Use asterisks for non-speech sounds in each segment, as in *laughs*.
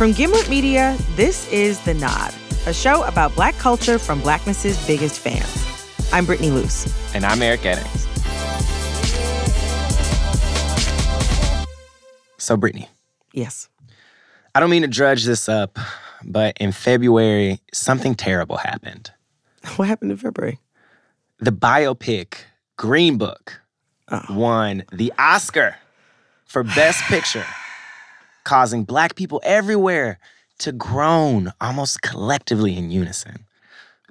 From Gimlet Media, this is The Nod, a show about black culture from blackness's biggest fans. I'm Brittany Luce. And I'm Eric Eddings. So, Brittany. Yes. I don't mean to drudge this up, but in February, something terrible happened. *laughs* What happened in February? The biopic Green Book Oh. won the Oscar for Best *sighs* Picture, causing black people everywhere to groan almost collectively in unison.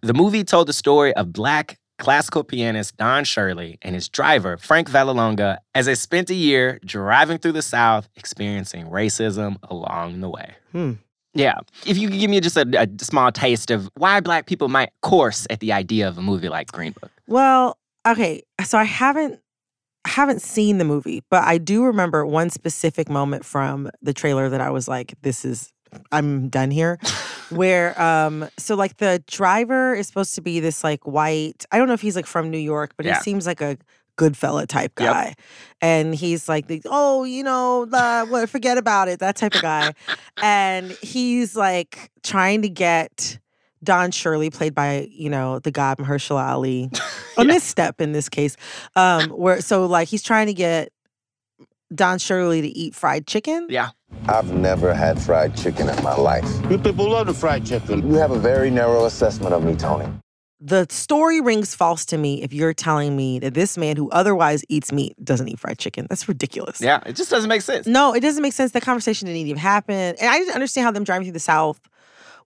The movie told the story of black classical pianist Don Shirley and his driver, Frank Vallelonga, as they spent a year driving through the South experiencing racism along the way. Hmm. Yeah. If you could give me just a, a small taste of why black people might course at the idea of a movie like Green Book. Well, okay. So I haven't I haven't seen the movie, but I do remember one specific moment from the trailer that I was like, this is I'm done here. *laughs* Where um so like the driver is supposed to be this like white, I don't know if he's like from New York, but Yeah. he seems like a good fella type Yep. guy. And he's like oh, you know, what, forget about it, that type of guy. and he's like trying to get Don Shirley, played by, you know, the god Mahershala Ali, a misstep in this case. Um, where so like he's trying to get Don Shirley to eat fried chicken. Yeah. I've never had fried chicken in my life. You people love the fried chicken. You have a very narrow assessment of me, Tony. The story rings false to me if you're telling me that this man who otherwise eats meat doesn't eat fried chicken. That's ridiculous. Yeah. It just doesn't make sense. No, it doesn't make sense. The conversation didn't even happen. And I didn't understand how them driving through the South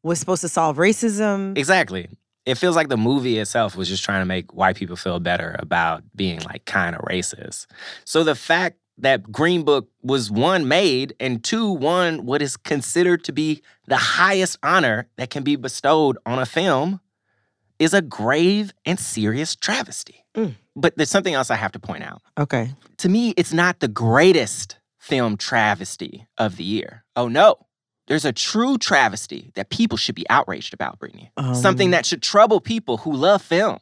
was supposed to solve racism. Exactly. It feels like the movie itself was just trying to make white people feel better about being like kind of racist. So the fact that Green Book was one made and two won what is considered to be the highest honor that can be bestowed on a film is a grave and serious travesty. Mm. But there's something else I have to point out. Okay. To me, it's not the greatest film travesty of the year. Oh no. There's a true travesty that people should be outraged about, Brittany. Something Um, that should trouble people who love film,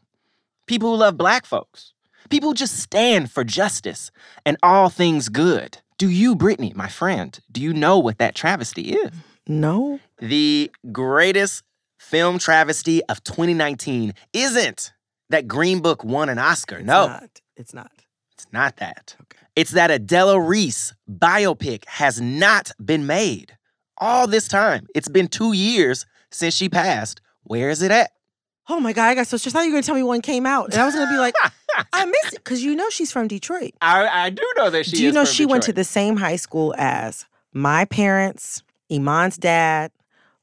people who love black folks, people who just stand for justice and all things good. Do you, Brittany, my friend, do you know what that travesty is? No. The greatest film travesty of 2019 isn't that Green Book won an Oscar. It's no. Not. It's not. It's not that. Okay. It's that a Della Reese biopic has not been made. All this time. It's been two years since she passed. Where is it at? Oh my God, I got so stressed. I thought you were gonna tell me one came out. And I was gonna be like, *laughs* I missed it. Cause you know she's from Detroit. I, I do know that she Do you is know she went to the same high school as my parents, Iman's dad,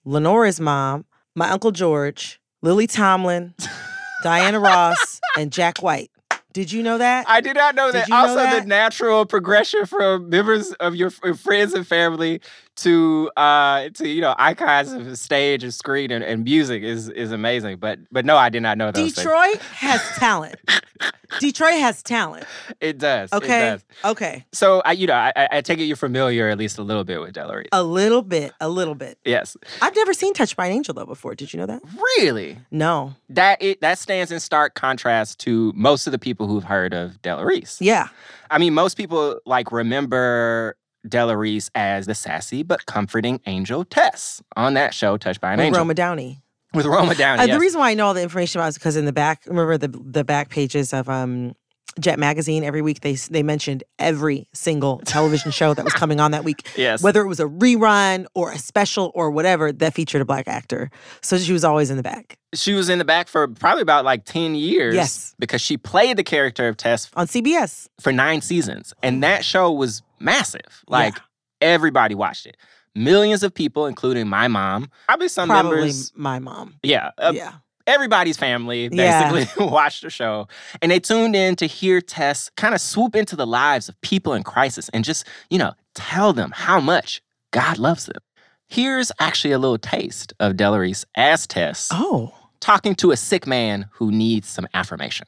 Lenora's mom, my Uncle George, Lily Tomlin, *laughs* Diana Ross, and Jack White. Did you know that? I did not know Did that. you know also, that? the natural progression from members of your friends and family to uh to you know icons of stage and screen and, and music is is amazing. But but no, I did not know those things. Detroit has talent. *laughs* Detroit has talent. It does. It Okay. does. Okay. So I you know I, I take it you're familiar at least a little bit with Della A little bit. A little bit. yes. I've never seen Touched by an Angel though before. Did you know that? Really. No. That it that stands in stark contrast to most of the people who've heard of Della Reese. Yeah. I mean, most people like remember Della Reese as the sassy but comforting angel Tess on that show, Touched by an With Angel, Roma Downey. with Roma Downey. Uh, yes. The reason why I know all the information about it is because in the back, remember the the back pages of um Jet Magazine every week they they mentioned every single television show that was *laughs* coming on that week, yes, whether it was a rerun or a special or whatever that featured a black actor. So she was always in the back she was in the back for probably about like ten years. Yes. because she played the character of Tess on CBS. for nine seasons, and that show was massive. Like Yeah. everybody watched it. Millions of people, including my mom, probably some Probably members. my mom. Yeah, uh, yeah. Everybody's family Yeah. basically *laughs* watched the show and they tuned in to hear Tess kind of swoop into the lives of people in crisis and just, you know, tell them how much God loves them. Here's actually a little taste of Della Reese as Tess Oh. talking to a sick man who needs some affirmation.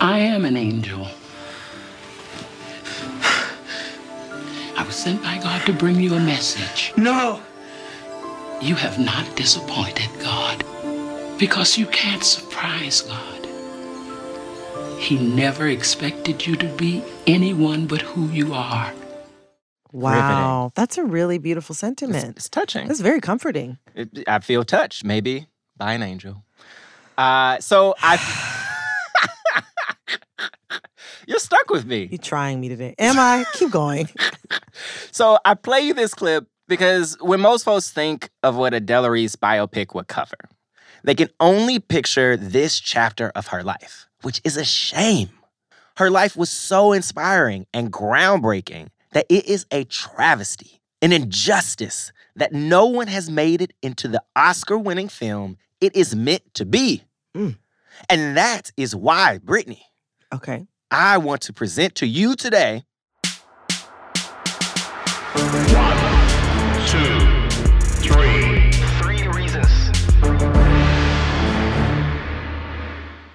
I am an angel. I was sent by God to bring you a message. No. You have not disappointed God because you can't surprise God. He never expected you to be anyone but who you are. Wow, that's a really beautiful sentiment. it's touching. It's very comforting. It- I feel touched, maybe by an angel. Uh, so I. *laughs* You're stuck with me. You're trying me today. Am I? Keep going. *laughs* So I play you this clip because when most folks think of what a Della biopic would cover, they can only picture this chapter of her life, which is a shame. Her life was so inspiring and groundbreaking that it is a travesty, an injustice that no one has made it into the Oscar winning film it is meant to be. Mm. And that is why, Brittany, Okay. I want to present to you today two, three. Three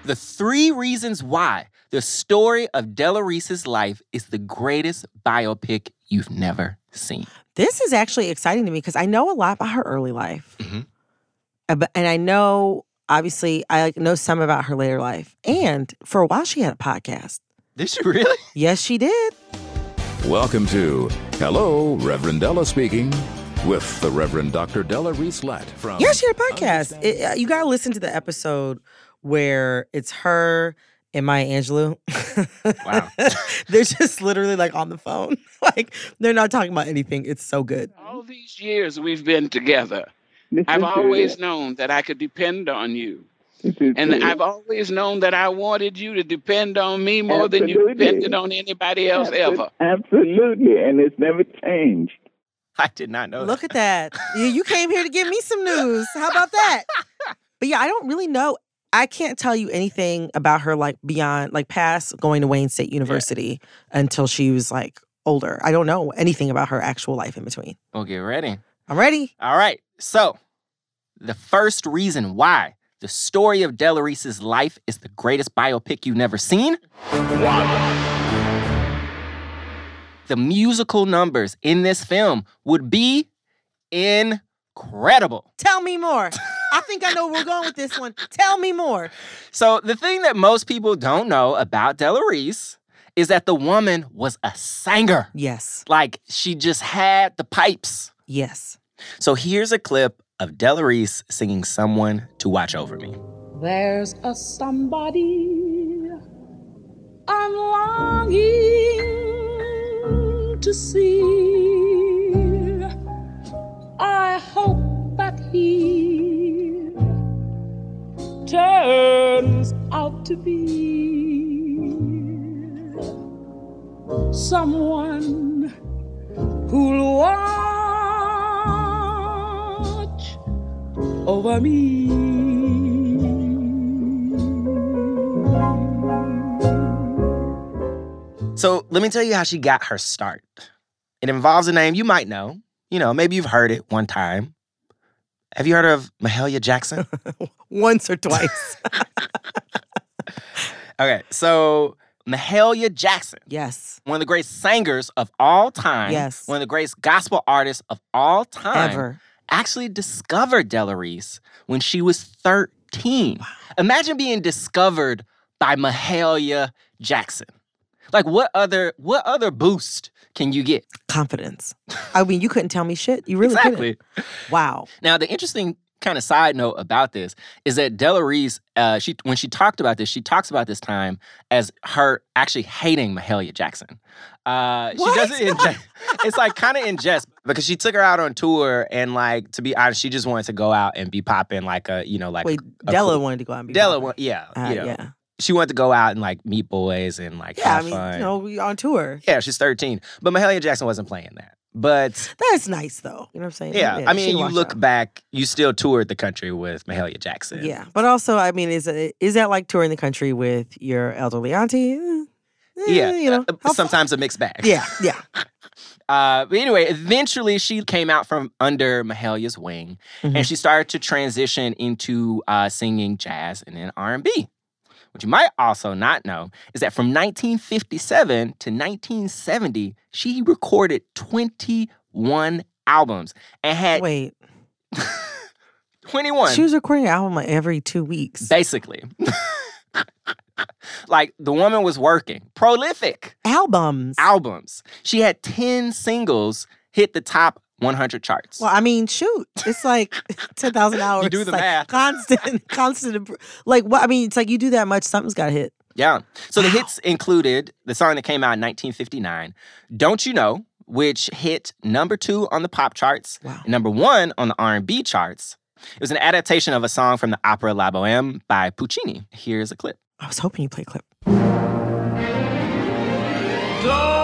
The three reasons why the story of Della Reese's life is the greatest biopic you've never seen. This is actually exciting to me because I know a lot about her early life. But- And I know, obviously, I know some about her later life. And for a while, she had a podcast. Did she really? *laughs* Yes, she did. Welcome to Hello, Reverend Della speaking with the Reverend Dr. Della Reese Lett from Yeah, she had a podcast. It- uh, you got to listen to the episode where it's her and Maya Angelou. Wow. *laughs* they're just literally like on the phone. *laughs* like they're not talking about anything. It's so good. All these years we've been together, I've always known that I could depend on you. And I've always known that I wanted you to depend on me more than you depended on anybody else ever. Absolutely, and it's never changed. I did not know Look that. at that. You, you came here to give me some news. How about that? *laughs* But yeah, I don't really know. I can't tell you anything about her like beyond like past going to Wayne State University until she was like older. I don't know anything about her actual life in between. Well, get ready. I'm ready. All right. So, the first reason why the story of Della Reese's life is the greatest biopic you've never seen the musical numbers in this film would be incredible. Tell me more. *laughs* I think I know where we're going with this one. Tell me more. So, the thing that most people don't know about Della Reese is that the woman was a singer. Yes. Like, she just had the pipes. Yes. So, here's a clip of Della Reese singing Someone to Watch Over Me. There's a somebody I'm longing to see. I hope that he turns out to be someone who'll watch over me. So let me tell you how she got her start. It involves a name you might know. You know, maybe you've heard it one time. Have you heard of Mahalia Jackson? *laughs* Once or twice. *laughs* okay, so Mahalia Jackson, yes. one of the great singers of all time, Yes. one of the greatest gospel artists of all time, Ever. actually discovered Della Reese when she was 13. Imagine being discovered by Mahalia Jackson. Like what other what other boost can you get? Confidence. I mean, you couldn't tell me shit. You really exactly. couldn't. Wow. Now, the interesting kind of side note about this is that Della Reese, uh, she when she talked about this, she talks about this time as her actually hating Mahalia Jackson. Uh, she What? does it in. *laughs* It's like kind of in jest because she took her out on tour and like to be honest, she just wanted to go out and be popping like a you know like Wait, a Della wanted to go out and be Della, wa- yeah, Uh, you know, yeah. She wanted to go out and like meet boys and like Yeah, I mean, fun. you know, we on tour. yeah, she's thirteen, but Mahalia Jackson wasn't playing that. But That's nice though. You know what I'm saying? yeah, I mean, you look out. back, you still toured the country with Mahalia Jackson. Yeah, but also, I mean, is it is that like touring the country with your elderly auntie? Eh, eh, Yeah, you know, uh, sometimes a mixed bag. Yeah, yeah. *laughs* Uh, but anyway, eventually she came out from under Mahalia's wing, Mhm. and she started to transition into uh, singing jazz and then R and B. What you might also not know is that from 1957 to 1970, she recorded 21 albums and had Wait, *laughs* 21 she was recording an album every two weeks. basically. *laughs* like the woman was working, prolific Albums. albums. She had 10 singles hit the top 100 charts. Well, I mean, shoot, it's like *laughs* ten thousand hours. do the like math. Constant, *laughs* constant. Like what? I mean, it's like you do that much, something's got to hit. Yeah. So the hits included the song that came out in 1959, "Don't You Know," which hit number two on the pop charts, Wow. and number one on the R&B charts. It was an adaptation of a song from the opera La Boheme by Puccini. Here's a clip. I was hoping you play a clip. Don't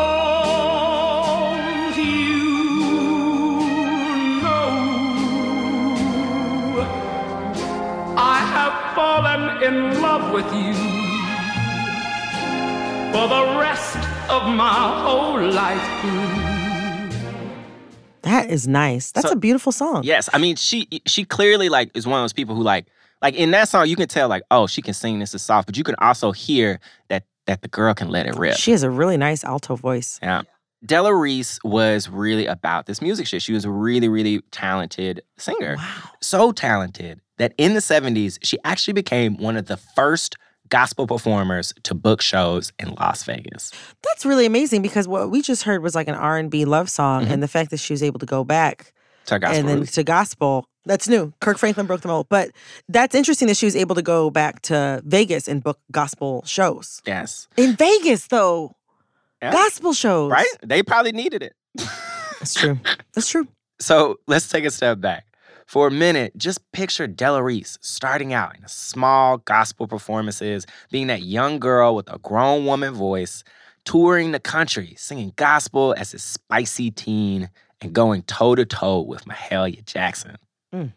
in love with you for the rest of my whole life through. That is nice. That's So- a beautiful song. Yes, I mean she she clearly like is one of those people who like like in that song you can tell like oh she can sing this is soft, but you can also hear that that the girl can let it rip. She has a really nice alto voice. Yeah. Della Reese was really about this music shit. She was a really, really talented singer. Wow. So talented that in the 70s, she actually became one of the first gospel performers to book shows in Las Vegas. That's really amazing because what we just heard was like an R and B love song, Mhm. and the fact that she was able to go back To gospel and then to gospel. That's new. Kirk Franklin broke the mold, but that's interesting that she was able to go back to Vegas and book gospel shows yes. in Vegas, though. Yeah. Gospel shows, Right? They probably needed it. That's true. That's true. *laughs* So let's take a step back. For a minute, just picture Della Reese starting out in small gospel performances, being that young girl with a grown woman voice, touring the country, singing gospel as a spicy teen, and going toe to toe with Mahalia Jackson. Mm.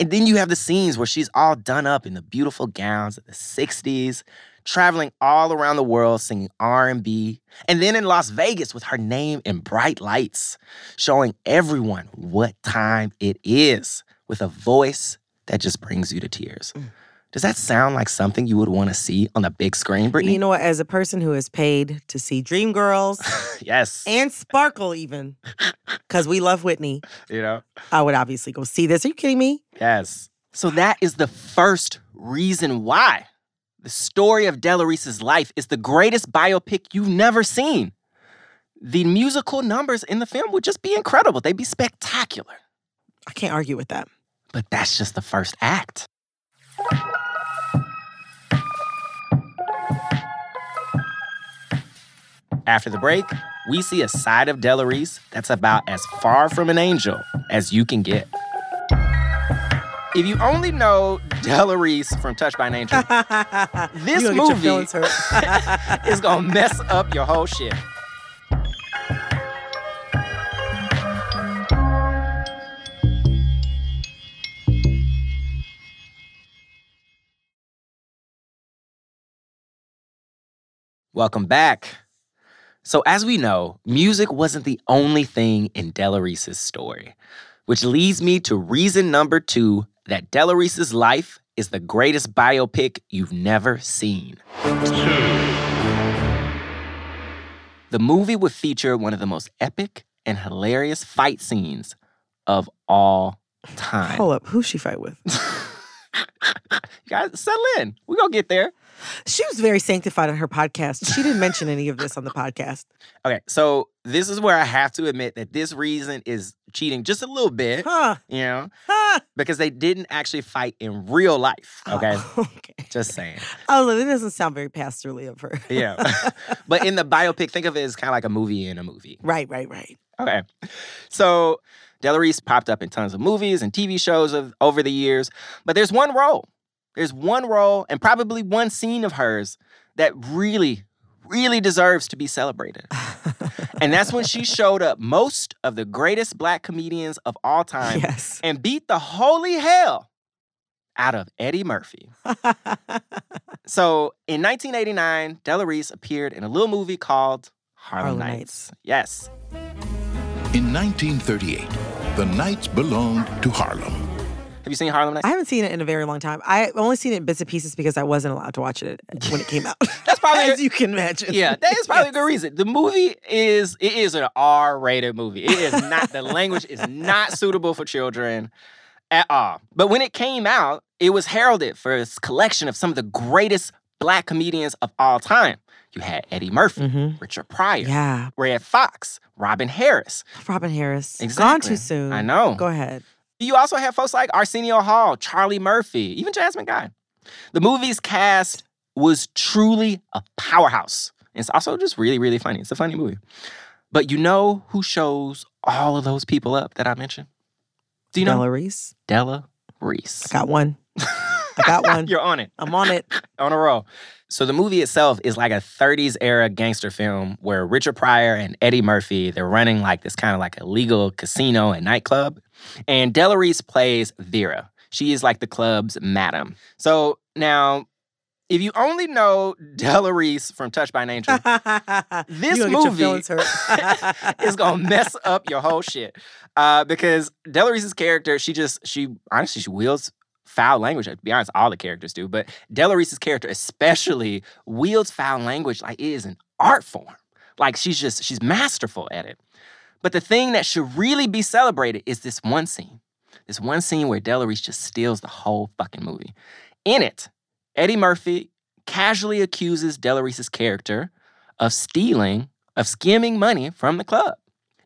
And then you have the scenes where she's all done up in the beautiful gowns of the 60s, traveling all around the world singing R&B, and then in Las Vegas with her name in bright lights, showing everyone what time it is with a voice that just brings you to tears. Mm. Does that sound like something you would want to see on the big screen, Brittany? You know what? As a person who is paid to see Dreamgirls *laughs* yes. and Sparkle, even *laughs* because we love Whitney, you know? I would obviously go see this. Are you kidding me? Yes. So that is the first reason why the story of Della Reese's life is the greatest biopic you've never seen. The musical numbers in the film would just be incredible. They'd be spectacular. I can't argue with that. But that's just the first act. After the break, we see a side of Della Reese that's about as far from an angel as you can get. If you only know Della Reese from Touched by an Angel, *laughs* this movie *laughs* is gonna mess up your whole shit. Welcome back. So, as we know, music wasn't the only thing in Della Reese's story, which leads me to reason number two that Della Reese's life is the greatest biopic you've never seen. The movie would feature one of the most epic and hilarious fight scenes of all time. Hold up. Who's she fight with? *laughs* You guys, settle in. We're gonna get there. She was very sanctified on her podcast. She didn't mention any of this on the podcast. Okay, so this is where I have to admit that this reason is cheating just a little bit, Huh. you know, Huh. because they didn't actually fight in real life. Oh, okay, Oh, *laughs* okay. just saying. Oh, that doesn't sound very pastorally of her. Yeah, *laughs* but in the biopic, think of it as kind of like a movie in a movie. right, right, right. Okay. So Della Reese popped up in tons of movies and TV shows of, over the years, but there's one role. There's one role and probably one scene of hers that really, really deserves to be celebrated. *laughs* and that's when she showed up most of the greatest black comedians of all time Yes. and beat the holy hell out of Eddie Murphy. *laughs* So in 1989, Della Reese appeared in a little movie called Harlem, Harlem Nights. Yes. In 1938, the nights belonged to Harlem. Have you seen Harlem Nights? I haven't seen it in a very long time. I've only seen it in bits and pieces because I wasn't allowed to watch it when it came out. *laughs* That's probably *laughs* As you can imagine. Yeah, that is probably a good reason. The movie is it is an R-rated movie. It is not the *laughs* language is not suitable for children at all. But when it came out, it was heralded for its collection of some of the greatest black comedians of all time. You had Eddie Murphy, Mhm. Richard Pryor, Yeah. Redd Foxx, Robin Harris. Robin Harris. Gone too soon. I know. Go ahead. You also have folks like Arsenio Hall, Charlie Murphy, even Jasmine Guy. The movie's cast was truly a powerhouse. It's also just really, really funny. It's a funny movie. But you know who shows all of those people up that I mentioned? Do you know? Della Reese. Della Reese. Got one. I got one. *laughs* You're on it. I'm on it. *laughs* on a roll. So the movie itself is like a 30s era gangster film where Richard Pryor and Eddie Murphy, they're running like this kind of like a illegal casino and nightclub. And Della Reese plays Vera. She is like the club's madam. So now, if you only know Della Reese from Touched by *laughs* this gonna get your movie *laughs* is gonna mess up your whole shit. Uh, because Della Reese's character, she just she honestly she wields foul language. To be honest, all the characters do, but Della Reese's character especially wields foul language like it is an art form. Like she's just she's masterful at it. But the thing that should really be celebrated is this one scene. This one scene where Della Reese just steals the whole fucking movie. In it, Eddie Murphy casually accuses Della Reese's character of stealing, of skimming money from the club.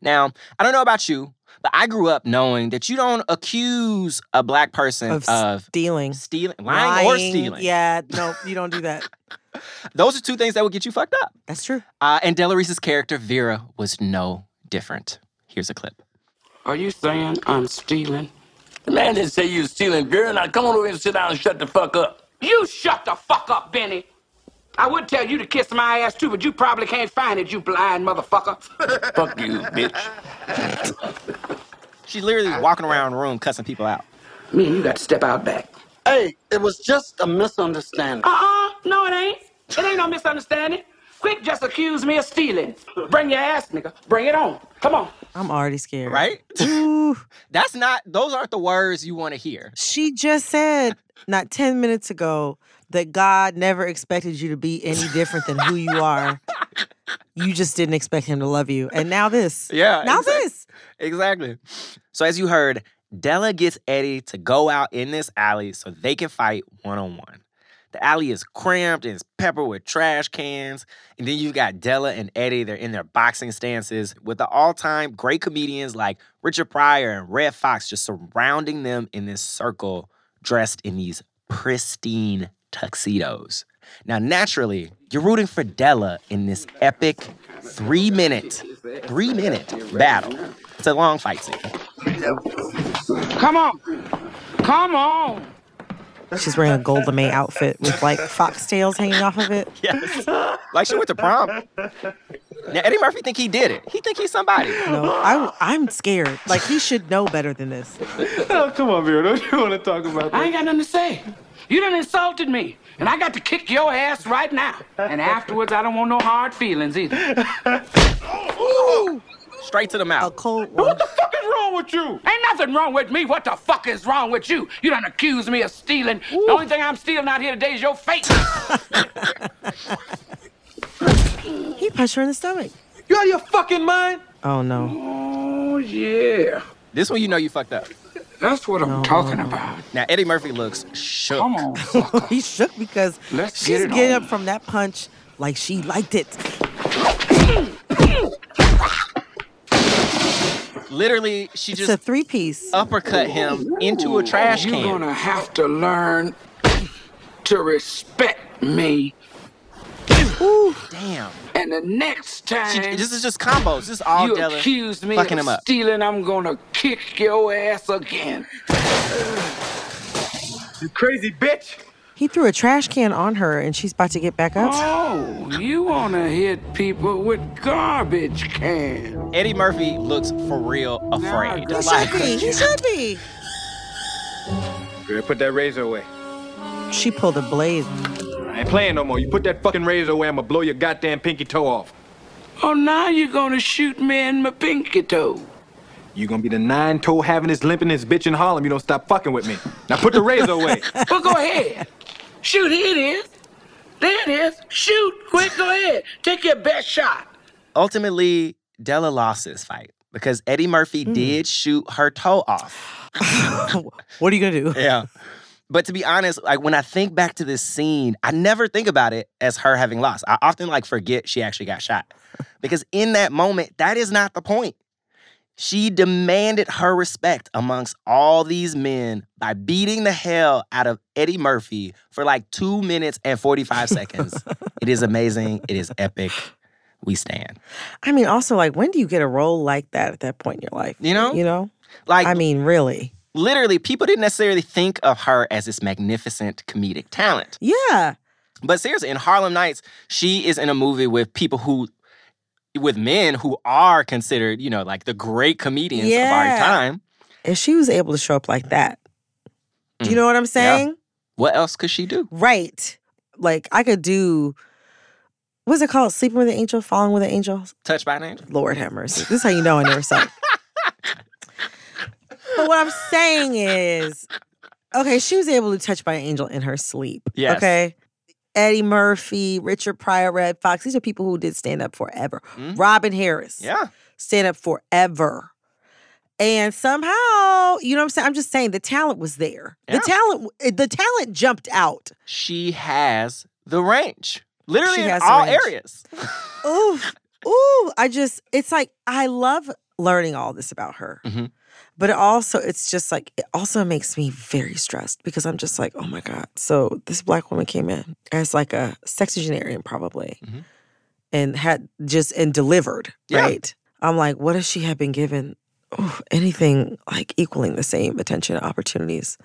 Now, I don't know about you, but I grew up knowing that you don't accuse a black person Of of, stealing. stealing, lying, or stealing. Yeah, no, you don't do that. *laughs* Those are two things that would get you fucked up. That's true. Uh, and Della Reese's character, Vera, was no different. Here's a clip. Are you saying I'm stealing? The man didn't say you was stealing, girl. Now come on over here and sit down and shut the fuck up. You shut the fuck up, Benny. I would tell you to kiss my ass too, but you probably can't find it, you blind motherfucker. *laughs* Fuck you, bitch. She's literally walking around the room cussing people out. Me and you got to step out back. Hey, it was just a misunderstanding. Uh-uh, no it ain't. It ain't no misunderstanding. Quick, just accuse me of stealing. Bring your ass, nigga. Bring it on. Come on. I'm already scared. Right? Ooh, *laughs* That's not, those aren't the words you want to hear. she just said not 10 minutes ago that God never expected you to be any different than who you are. You just didn't expect him to love you. And now this. Yeah. Now exact- this. Exactly. So as you heard, Della gets Eddie to go out in this alley so they can fight one on one. The alley is cramped and it's peppered with trash cans. And then you've got Della and Eddie. They're in their boxing stances with the all-time great comedians like Richard Pryor and Redd Foxx just surrounding them in this circle, dressed in these pristine tuxedos. Now, naturally, you're rooting for Della in this epic three-minute, three-minute battle. It's a long fight scene. Come on. Come on. She's wearing a Golda May outfit with like foxtails hanging off of it. Yes. Like she went to prom. Now Eddie Murphy think he did it. He think he's somebody. No, I, I'm scared. Like he should know better than this. Oh, come on, Vera. Don't you want to talk about that? I ain't got nothing to say. You done insulted me, and I got to kick your ass right now. And afterwards, I don't want no hard feelings either. Straight to the A mouth. cold one. What the fuck is wrong with you? Ain't nothing wrong with me. What the fuck is wrong with you? You done accused me of stealing. The only thing I'm stealing out here today is your face. *laughs* He punched her in the stomach. You out of your fucking mind? Oh no. oh, yeah. This one you know you fucked up. That's what I'm talking about. Now Eddie Murphy looks shook. Come on. *laughs* he shook because Let's she's get getting on. up from that punch like she liked it. *laughs* Literally, she It's just a three piece. uppercut him into a trash can. You're gonna have to learn to respect me. Damn. And the next time, She, time this is just combos. This is all you Della accuse me fucking of him up. stealing, I'm gonna kick your ass again. You crazy bitch. He threw a trash can on her and she's about to get back up. Oh, you wanna hit people with garbage cans. Eddie Murphy looks for real afraid. He He Like, should be. He should be. Girl, put that razor away. She pulled a blade. I ain't playing no more. You put that fucking razor away, I'm gonna blow your goddamn pinky toe off. Oh, now you're gonna shoot me in my pinky toe. You're gonna be the nine toe having this limping this bitch in Harlem. You don't stop fucking with me. Now put the razor away. *laughs* Well, go ahead. Shoot, here it is. There it is. Shoot, quick, go ahead. Take your best shot. Ultimately, Della lost this fight because Eddie Murphy Mm. did shoot her toe off. *laughs* what are you gonna do? Yeah. But to be honest, like when I think back to this scene, I never think about it as her having lost. I often like forget she actually got shot. Because in that moment, that is not the point. She demanded her respect amongst all these men by beating the hell out of Eddie Murphy for like two minutes and 45 seconds. *laughs* it is amazing. It is epic. We stand. I mean, also, like, when do you get a role like that at that point in your life? You know? You know? Like, I mean, really. literally, people didn't necessarily think of her as this magnificent comedic talent. Yeah. But seriously, in Harlem Nights, she is in a movie with people who, with men who are considered, you know, like the great comedians of our time. If she was able to show up like that, do you Mm. know what I'm saying? What else could she do? Right. Like, I could do, what's it called? Sleeping with an angel, falling with an angel? Touched by an angel? Lord have mercy. This is how you know I never saw it. *laughs* but what I'm saying is, okay, she was able to touch by an angel in her sleep. Yes. Okay. Eddie Murphy, Richard Pryor, Redd Foxx. These are people who did stand up forever. Mhm. Robin Harris. Yeah. Stand up forever. And somehow, you know what I'm saying? I'm just saying the talent was there. Yeah. The talent, the talent jumped out. She has the range. Literally She in has all areas. Ooh, *laughs* ooh. I just, it's like, I love learning all this about her. Mhm. But it also, it's just like, it also makes me very stressed because I'm just like, oh my God. So this black woman came in as like a sexagenarian, probably, Mhm. and had just, and delivered, Yeah. right? I'm like, what if she had been given ooh, anything like equaling the same attention opportunities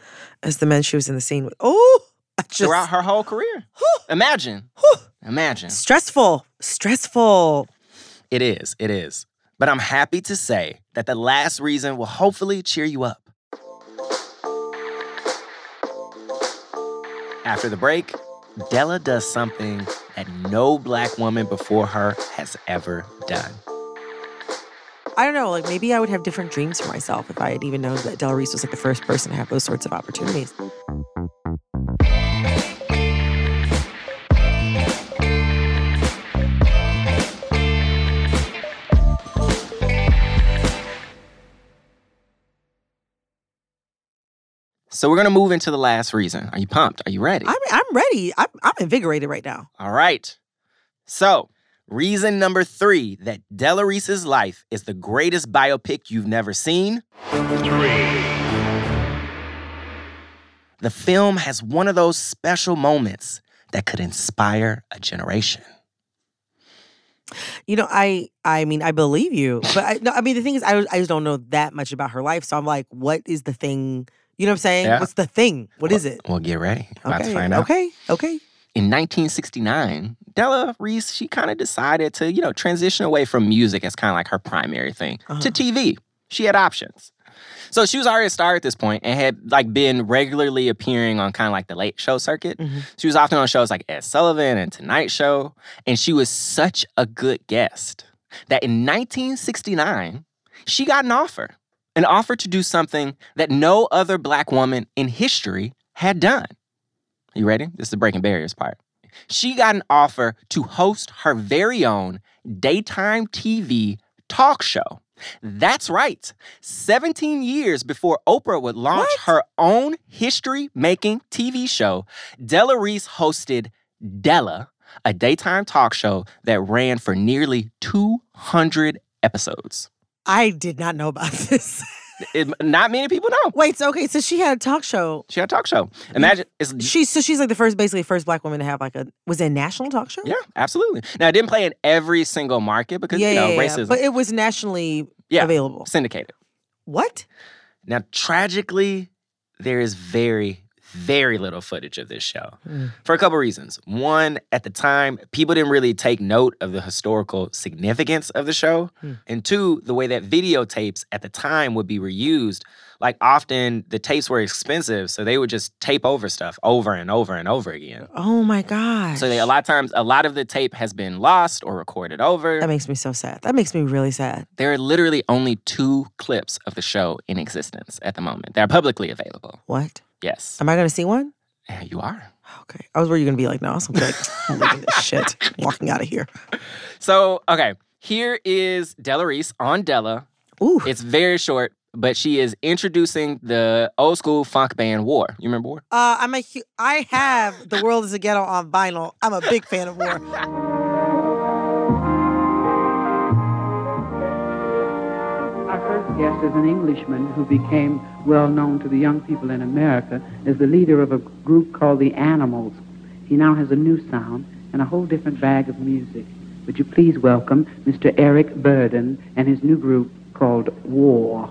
as the men she was in the scene with? Oh, just, Throughout her whole career. Imagine. Imagine. stressful, stressful. It is. It is. But I'm happy to say that the last reason will hopefully cheer you up. After the break, Della does something that no black woman before her has ever done. I don't know, like maybe I would have different dreams for myself if I had even known that Del Reese was like the first person to have those sorts of opportunities. So we're gonna move into the last reason. Are you pumped? Are you ready? I'm I'm ready. I'm I'm invigorated right now. All right. So, reason number three that Della Reese's life is the greatest biopic you've never seen. Three. The film has one of those special moments that could inspire a generation. You know, I I mean I believe you, but I, no, I mean the thing is I I just don't know that much about her life, so I'm like, what is the thing? You know what I'm saying? Yeah. What's the thing? What is it? Well, get ready. About to Okay, find out. okay, okay. In 1969, Della Reese, she kind of decided to, you know, transition away from music as kind of like her primary thing Uh-huh. to TV. She had options. So she was already a star at this point and had like been regularly appearing on kind of like the late show circuit. Mhm. She was often on shows like Ed Sullivan and Tonight Show, and she was such a good guest that in 1969, she got an offer, an offer to do something that no other black woman in history had done. You ready? This is the breaking barriers part. She got an offer to host her very own daytime TV talk show. That's right. 17 years before Oprah would launch her own history making TV show, Della Reese hosted Della, a daytime talk show that ran for nearly 200 episodes. I did not know about *laughs* this. It- not many people know. Wait, so okay, so she had a talk show. She had a talk show. Imagine it's She's so she's like the first, basically first black woman to have like a was it a national talk show? yeah, absolutely. Now it didn't play in every single market because yeah, you know yeah, yeah, racism. But it was nationally Yeah. available. syndicated. What? Now, tragically, there is very, very little footage of this show Mm. for a couple reasons. One, at the time, people didn't really take note of the historical significance of the show. Hmm. And two, the way that videotapes at the time would be reused. Like, often the tapes were expensive, so they would just tape over stuff over and over and over again. Oh my gosh. So they, a lot of times, a lot of the tape has been lost or recorded over. that makes me so sad. That makes me really sad. There are literally only two clips of the show in existence at the moment. They're publicly available. What? Yes. Am I gonna see one? Yeah, you are. Okay. I was worried you're gonna be like, no, I'm like, *laughs* I'm leaving this shit. I'm walking out of here. So, okay, here is Della Reese on Della. Ooh. It's very short. but she is introducing the old school funk band War. You remember War? Uh, I'm a hu- I have The World is a Ghetto on vinyl. I'm a big fan of War. Our first guest is an Englishman who became well known to the young people in America as the leader of a group called the Animals. He now has a new sound and a whole different bag of music. Would you please welcome Mr. Eric Burdon and his new group called War?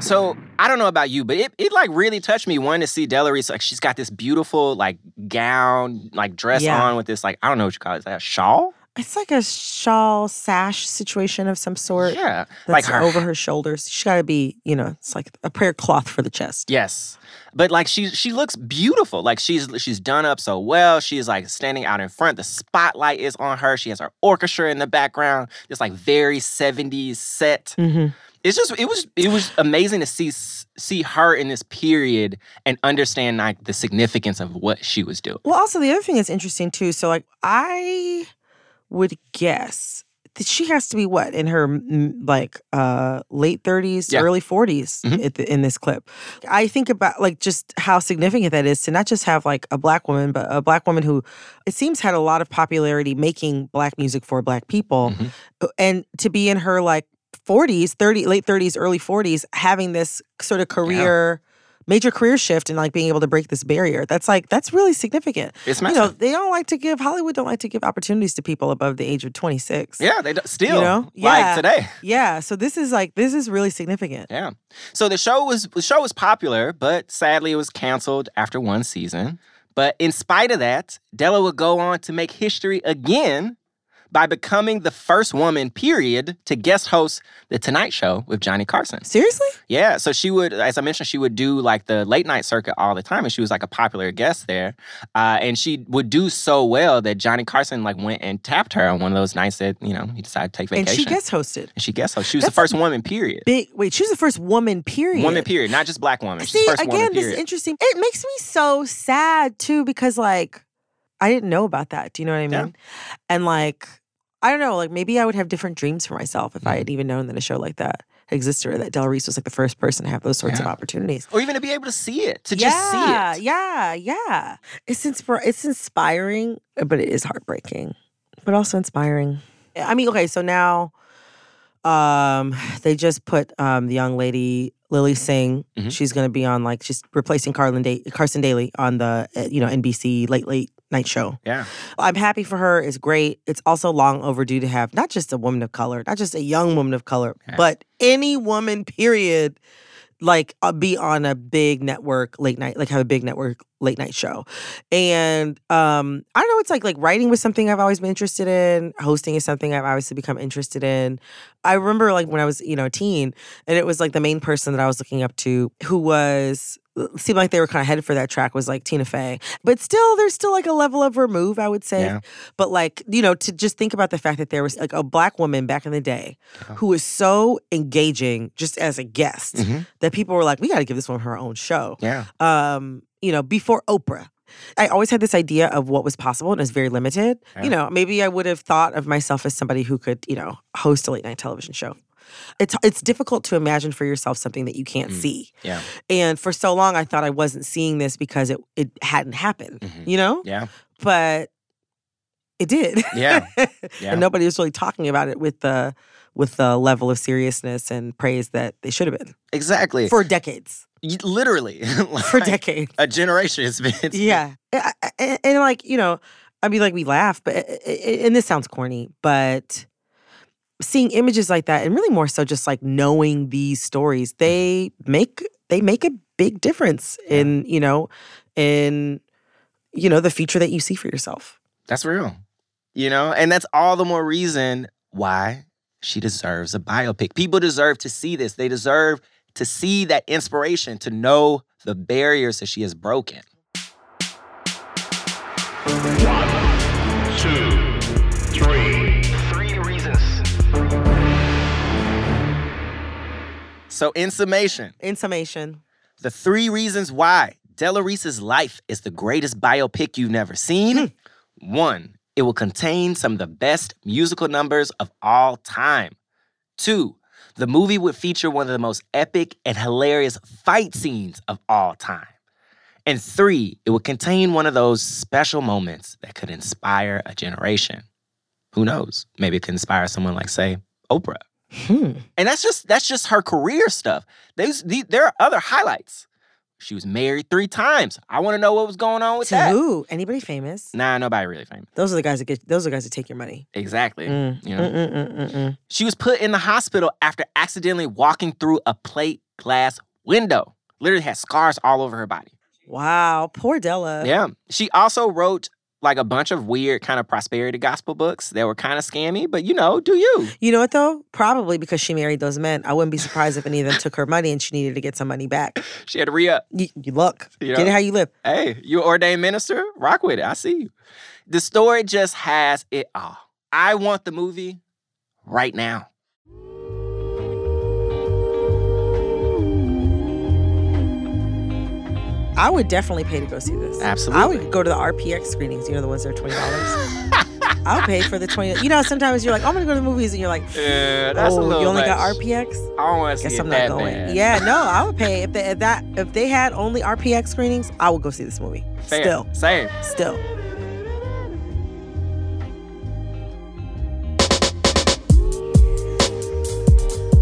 So I don't know about you, but it, it like really touched me. One to see Della Reese, like she's got this beautiful like gown, like dress Yeah. on with this like I don't know what you call it, is that a shawl? It's like a shawl sash situation of some sort. Yeah, like her- over her shoulders. She's got to be, you know, it's like a prayer cloth for the chest. Yes. But like she she looks beautiful. Like she's she's done up so well. She's like standing out in front. The spotlight is on her. She has her orchestra in the background. This like very 70s set. Mm-hmm. It's just it was it was amazing to see see her in this period and understand like the significance of what she was doing. Well, also the other thing that's interesting too. So, like, I would guess that she has to be what in her mm, like uh late 30s, Yeah. early 40s Mhm. at the, in this clip. I think about like just how significant that is to not just have like a black woman, but a black woman who it seems had a lot of popularity making black music for black people, Mm-hmm. and to be in her like 40s, 30 late 30s, early 40s, having this sort of career. Major career shift and like being able to break this barrier. That's like that's really significant. It's you know, they don't like to give Hollywood don't like to give opportunities to people above the age of 26. Yeah, they do, still You know? like Yeah. today. Yeah, so this is like this is really significant. Yeah. So the show was the show was popular, but sadly it was canceled after one season. But in spite of that, Della would go on to make history again by becoming the first woman, period, to guest host the Tonight Show with Johnny Carson. Seriously? Yeah. So she would, as I mentioned, she would do like the late night circuit all the time, and she was like a popular guest there. Uh, and she would do so well that Johnny Carson like went and tapped her on one of those nights that you know he decided to take vacation. And she guest hosted. And she guest hosted. She was the first woman, period. Big wait, she was the first woman, period. Woman, period, not just black woman. She's See, the first again, woman, this is interesting. It makes me so sad too, because like I didn't know about that. Do you know what I mean? Yeah. And like, I don't know, like maybe I would have different dreams for myself if I Mm-hmm. had even known that a show like that existed or that Del Reese was like the first person to have those sorts of opportunities. or even to be able to see it, to just see yeah, it. Yeah, yeah. Yeah. It's inspir- it's inspiring, but it is heartbreaking, but also inspiring. I mean, okay, so now um *sighs* they just put um the young lady Lilly Singh. Mhm. She's going to be on like she's replacing Carlin da- Carson Daly on the uh, you know NBC late late night show. Yeah. I'm happy for her. It's great. It's also long overdue to have not just a woman of color, not just a young woman of color, Yeah. but any woman, period, like uh, be on a big network late night, like have a big network late night show. And um, I don't know, it's like like writing was something I've always been interested in. Hosting is something I've obviously become interested in. I remember like when I was, you know, a teen, and it was like the main person that I was looking up to who was seemed like they were kind of headed for that track was like Tina Fey. But still, there's still like a level of remove, I would say. Yeah. But like, you know, to just think about the fact that there was like a black woman back in the day who was so engaging just as a guest Mhm. that people were like, we got to give this woman her own show. Yeah. Um, you know, before Oprah. I always had this idea of what was possible and it was very limited. Yeah. You know, maybe I would have thought of myself as somebody who could, you know, host a late night television show. It's it's difficult to imagine for yourself something that you can't Mm. see. Yeah. And for so long I thought I wasn't seeing this because it it hadn't happened, Mhm. you know? Yeah. But it did. Yeah. *laughs* Yeah. and nobody was really talking about it with the with the level of seriousness and praise that they should have been Exactly. for decades. Literally. *laughs* For decades. A generation. It's been. it's Yeah. I- And, and like, you know, I mean, like we laugh, but, eh, eh, eh, and this sounds corny, but seeing images like that and really more so just like knowing these stories, they mm-hmm. make, they make a big difference in, you know, in, you know, the future that you see for yourself. That's real. You know, and that's all the more reason why she deserves a biopic. People deserve to see this. They deserve to see that inspiration, to know the barriers that she has broken. Two, three. Three reasons. So, in summation, In summation, the three reasons why Della Reese's life is the greatest biopic you've never seen. Hmm. One, it will contain some of the best musical numbers of all time. Two, the movie would feature one of the most epic and hilarious fight scenes of all time. And three, it would contain one of those special moments that could inspire a generation. Who knows? Maybe it could inspire someone like, say, Oprah. Hmm. And that's just that's just her career stuff. There are other highlights. She was married three times. I want to know what was going on with To that. who? Anybody famous? Nah, nobody really famous. Those are the guys that get. Those are the guys that take your money. Exactly. Mm. You know? Mm, mm, mm, mm, She was put in the hospital after accidentally walking through a plate glass window. Literally had scars all over her body. Wow, poor Della. Yeah. She also wrote like a bunch of weird kind of prosperity gospel books that were kind of scammy, but you know, do you? You know what though? Probably because she married those men. I wouldn't be surprised if any of them took her money and she needed to get some money back. *coughs* She had to re up. You, you look, You get know? it how you live. Hey, you ordained minister? Rock with it. I see you. The story just has it all. I want the movie right now. I would definitely pay to go see this. Absolutely. I would go to the RPX screenings. You know the ones that are twenty dollars. *laughs* I'll pay for the twenty. You know, sometimes you're like, oh, I'm gonna go to the movies, and you're like, Yeah, oh, you only got much. RPX. I don't want to Guess see it I'm not going. bad. Yeah, no, I would pay if, they, if that if they had only RPX screenings. I would go see this movie. Fair. Still, Same. still.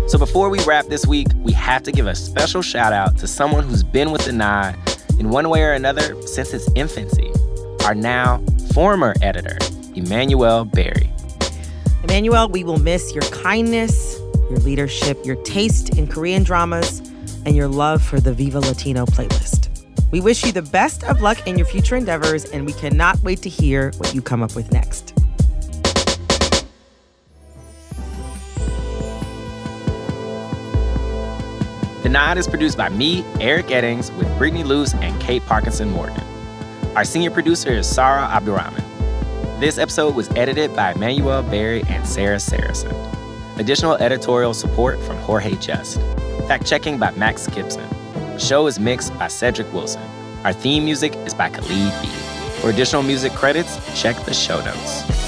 So before we wrap this week, we have to give a special shout out to someone who's been with the Nod in one way or another since its infancy. Our now former editor, Emmanuel Berry. Emmanuel, we will miss your kindness, your leadership, your taste in Korean dramas, and your love for the Viva Latino playlist. We wish you the best of luck in your future endeavors, and we cannot wait to hear what you come up with next. The Nod is produced by me, Eric Eddings, with Brittany Luce and Kate Parkinson Morgan. Our senior producer is Sarah Abdurrahman. This episode was edited by Emmanuel Berry and Sarah Sarasohn. Additional editorial support from Jorge Just. Fact checking by Max Gibson. The show is mixed by Cedric Wilson. Our theme music is by Khalid B. For additional music credits, check the show notes.